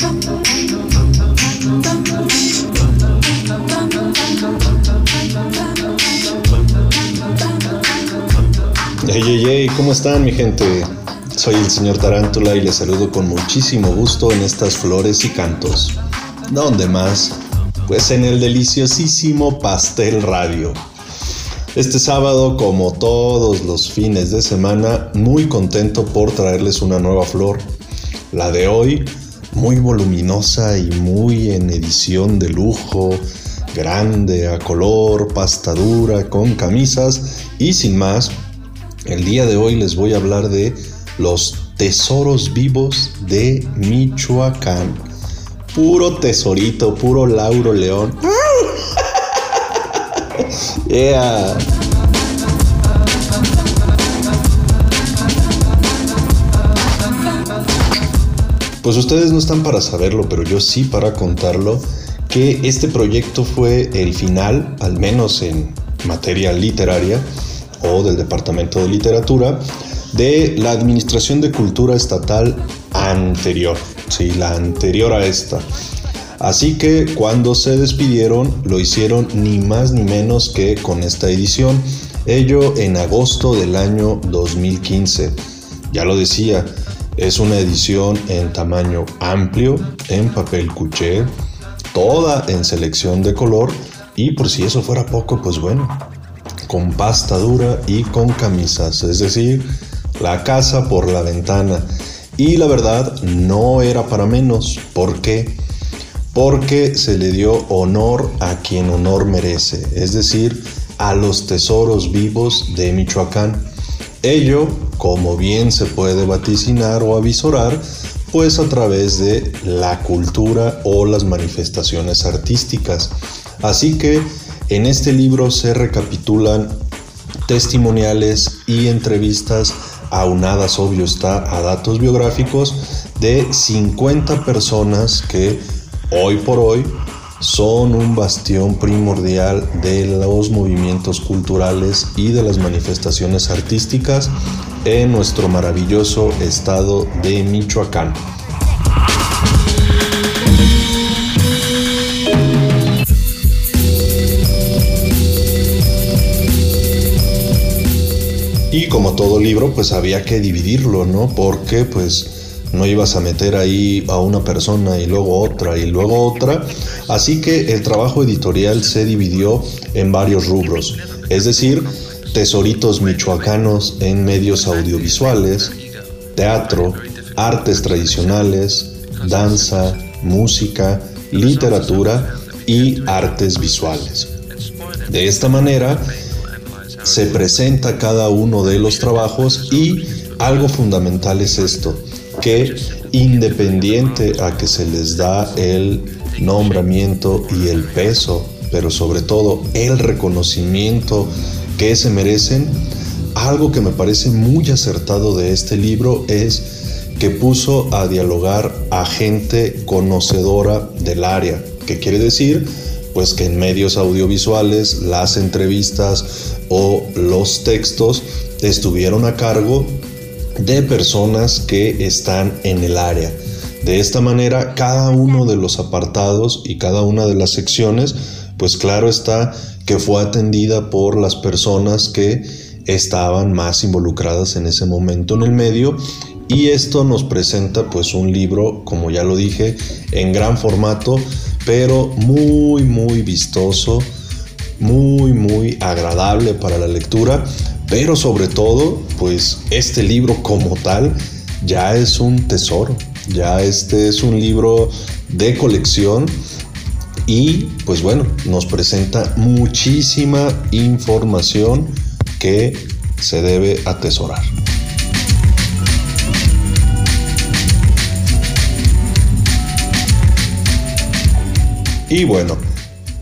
Hey, hey, hey, ¿cómo están mi gente? Soy el señor Tarántula y les saludo con muchísimo gusto en estas flores y cantos. ¿Dónde más? Pues en el deliciosísimo Pastel Radio. Este sábado, como todos los fines de semana, muy contento por traerles una nueva flor. La de hoy, muy voluminosa y muy en edición de lujo, grande, a color, pasta dura, con camisas y sin más, el día de hoy les voy a hablar de los tesoros vivos de Michoacán. Puro tesorito, puro Lauro León. yeah. Pues ustedes no están para saberlo, pero yo sí para contarlo, que este proyecto fue el final, al menos en materia literaria, o del Departamento de Literatura de la Administración de Cultura Estatal anterior, sí, la anterior a esta. Así que cuando se despidieron lo hicieron ni más ni menos que con esta edición, ello en agosto del año 2015. Ya lo decía, es una edición en tamaño amplio, en papel cuché, toda en selección de color y por si eso fuera poco, pues bueno, con pasta dura y con camisas, es decir, la casa por la ventana. Y la verdad no era para menos. ¿Por qué? Porque se le dio honor a quien honor merece, es decir, a los tesoros vivos de Michoacán. Ello, como bien se puede vaticinar o avisorar, pues a través de la cultura o las manifestaciones artísticas. Así que en este libro se recapitulan testimoniales y entrevistas aunadas, obvio está, a datos biográficos de 50 personas que hoy por hoy son un bastión primordial de los movimientos culturales y de las manifestaciones artísticas en nuestro maravilloso estado de Michoacán. Y como todo libro, pues había que dividirlo, ¿no? Porque pues no ibas a meter ahí a una persona y luego otra y luego otra. Así que el trabajo editorial se dividió en varios rubros, es decir, tesoritos michoacanos en medios audiovisuales, teatro, artes tradicionales, danza, música, literatura y artes visuales. De esta manera, se presenta cada uno de los trabajos y algo fundamental es esto, que independiente a que se les da el nombramiento y el peso, pero sobre todo el reconocimiento que se merecen, algo que me parece muy acertado de este libro es que puso a dialogar a gente conocedora del área, que quiere decir pues que en medios audiovisuales las entrevistas o los textos estuvieron a cargo de personas que están en el área. De esta manera, cada uno de los apartados y cada una de las secciones, pues claro está que fue atendida por las personas que estaban más involucradas en ese momento en el medio y esto nos presenta pues un libro, como ya lo dije, en gran formato pero muy, muy vistoso, muy, muy agradable para la lectura, pero sobre todo, pues este libro como tal ya es un tesoro, ya este es un libro de colección y pues bueno, nos presenta muchísima información que se debe atesorar. Y bueno,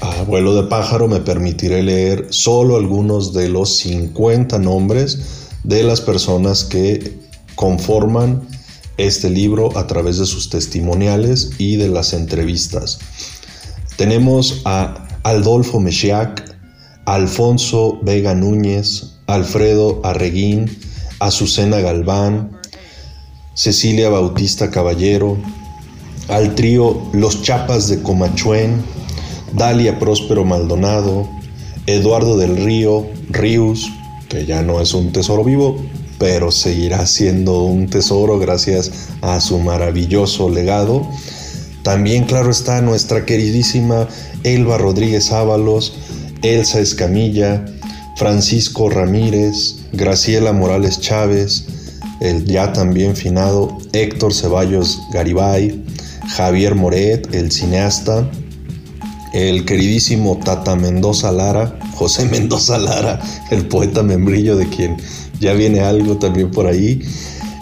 a vuelo de pájaro me permitiré leer solo algunos de los 50 nombres de las personas que conforman este libro a través de sus testimoniales y de las entrevistas. Tenemos a Adolfo Mechiac, Alfonso Vega Núñez, Alfredo Arreguín, Azucena Galván, Cecilia Bautista Caballero, al trío Los Chapas de Comachuen, Dalia Próspero Maldonado, Eduardo del Río, Ríos, que ya no es un tesoro vivo, pero seguirá siendo un tesoro gracias a su maravilloso legado. También, claro está, nuestra queridísima Elba Rodríguez Ábalos, Elsa Escamilla, Francisco Ramírez, Graciela Morales Chávez, el ya también finado Héctor Ceballos Garibay, Javier Moret, el cineasta, el queridísimo Tata Mendoza Lara, José Mendoza Lara, el poeta membrillo de quien ya viene algo también por ahí.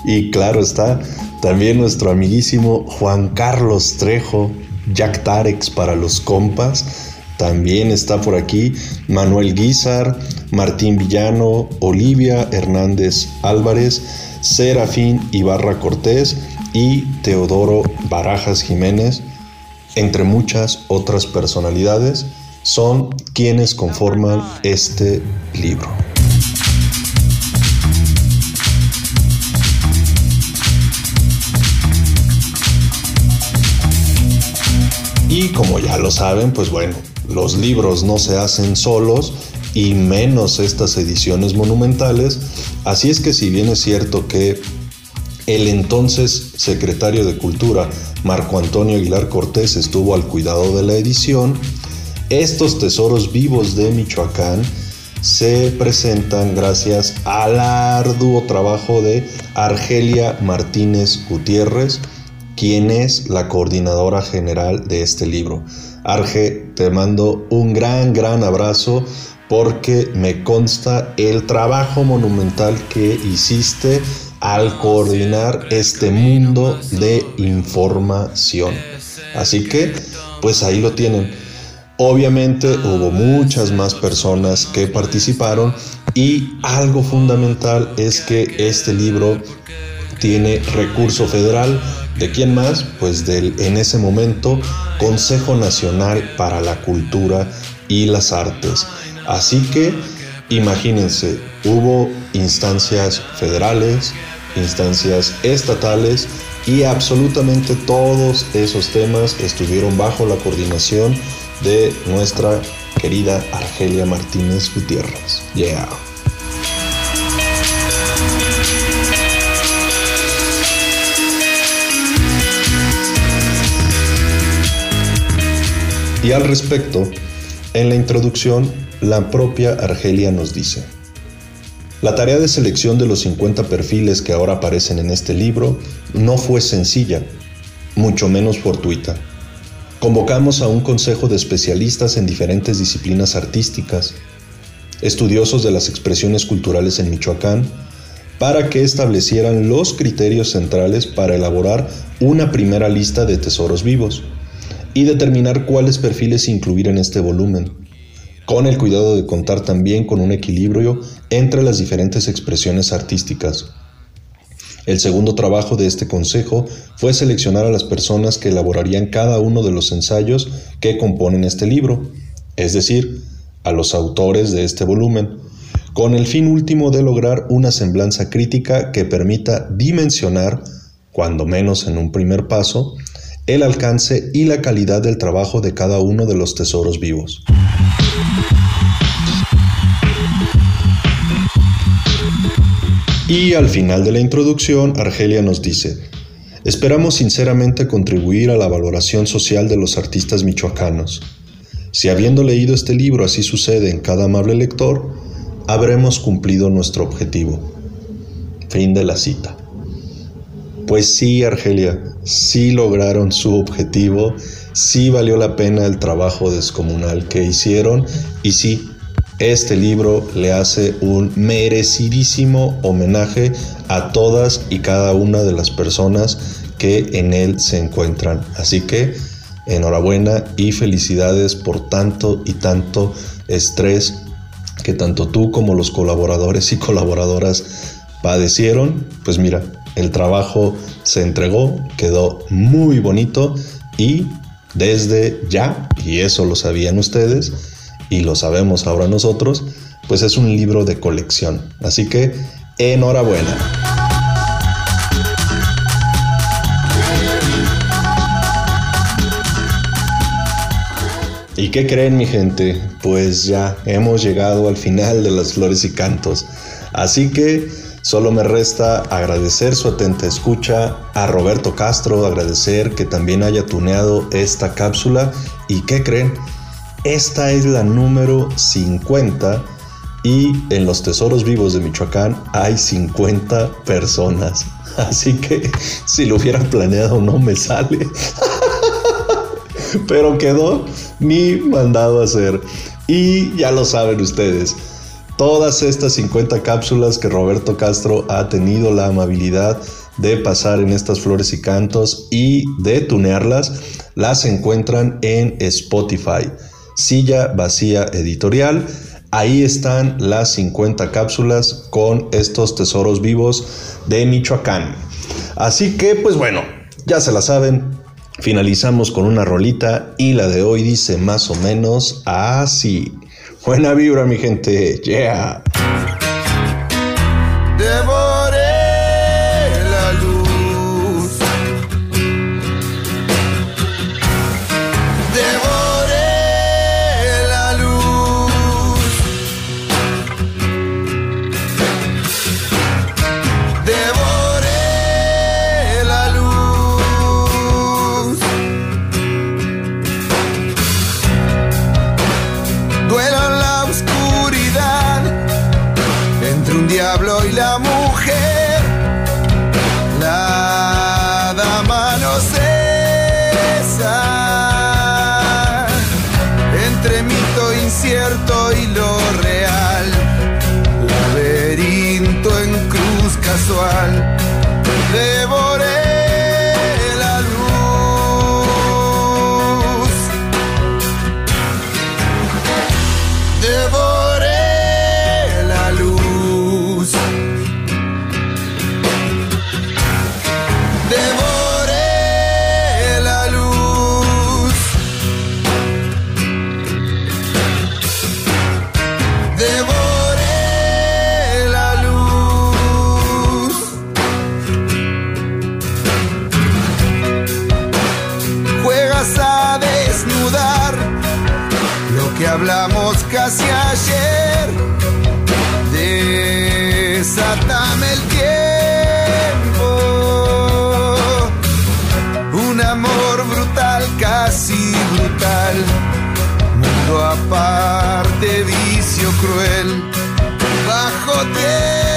Y claro está, también nuestro amiguísimo Juan Carlos Trejo, Jack Tarex para los compas. También está por aquí Manuel Guizar, Martín Villano, Olivia Hernández Álvarez, Serafín Ibarra Cortés y Teodoro Barajas Jiménez, entre muchas otras personalidades, son quienes conforman este libro. Y como ya lo saben, pues bueno, los libros no se hacen solos y menos estas ediciones monumentales. Así es que si bien es cierto que el entonces secretario de Cultura, Marco Antonio Aguilar Cortés, estuvo al cuidado de la edición, estos tesoros vivos de Michoacán se presentan gracias al arduo trabajo de Argelia Martínez Gutiérrez, quien es la coordinadora general de este libro. Arge, te mando un gran, gran abrazo porque me consta el trabajo monumental que hiciste al coordinar este mundo de información. Así que, pues ahí lo tienen. Obviamente hubo muchas más personas que participaron y algo fundamental es que este libro tiene recurso federal. ¿De quién más? Pues del en ese momento Consejo Nacional para la Cultura y las Artes. Así que imagínense, hubo instancias federales, instancias estatales y absolutamente todos esos temas estuvieron bajo la coordinación de nuestra querida Argelia Martínez Gutiérrez. Yeah. Y al respecto, en la introducción, la propia Argelia nos dice, la tarea de selección de los 50 perfiles que ahora aparecen en este libro no fue sencilla, mucho menos fortuita. Convocamos a un consejo de especialistas en diferentes disciplinas artísticas, estudiosos de las expresiones culturales en Michoacán, para que establecieran los criterios centrales para elaborar una primera lista de tesoros vivos y determinar cuáles perfiles incluir en este volumen, con el cuidado de contar también con un equilibrio entre las diferentes expresiones artísticas. El segundo trabajo de este consejo fue seleccionar a las personas que elaborarían cada uno de los ensayos que componen este libro, es decir, a los autores de este volumen, con el fin último de lograr una semblanza crítica que permita dimensionar, cuando menos en un primer paso, el alcance y la calidad del trabajo de cada uno de los tesoros vivos. Y al final de la introducción, Argelia nos dice, esperamos sinceramente contribuir a la valoración social de los artistas michoacanos. Si habiendo leído este libro así sucede en cada amable lector, habremos cumplido nuestro objetivo. Fin de la cita. Pues sí, Argelia, sí lograron su objetivo, sí valió la pena el trabajo descomunal que hicieron y sí, este libro le hace un merecidísimo homenaje a todas y cada una de las personas que en él se encuentran. Así que enhorabuena y felicidades por tanto y tanto estrés que tanto tú como los colaboradores y colaboradoras padecieron. Pues mira, el trabajo se entregó, quedó muy bonito y desde ya, y eso lo sabían ustedes y lo sabemos ahora nosotros, pues es un libro de colección. Así que enhorabuena. ¿Y qué creen mi gente? Pues ya hemos llegado al final de las flores y cantos. Así que Solo me resta agradecer su atenta escucha, a Roberto Castro agradecer que también haya tuneado esta cápsula y que creen esta es la número 50 y en los tesoros vivos de Michoacán hay 50 personas. Así que si lo hubiera planeado no me sale. Pero quedó mi mandado a hacer. Y ya lo saben ustedes. Todas estas 50 cápsulas que Roberto Castro ha tenido la amabilidad de pasar en estas flores y cantos y de tunearlas, las encuentran en Spotify. Silla Vacía Editorial. Ahí están las 50 cápsulas con estos tesoros vivos de Michoacán. Así que, pues bueno, ya se la saben. Finalizamos con una rolita y la de hoy dice más o menos así. Buena vibra, mi gente. Yeah. hoy la mujer. La casi ayer. Desatame el tiempo. Un amor brutal, casi brutal. Mundo aparte, vicio cruel. Bajo tierra.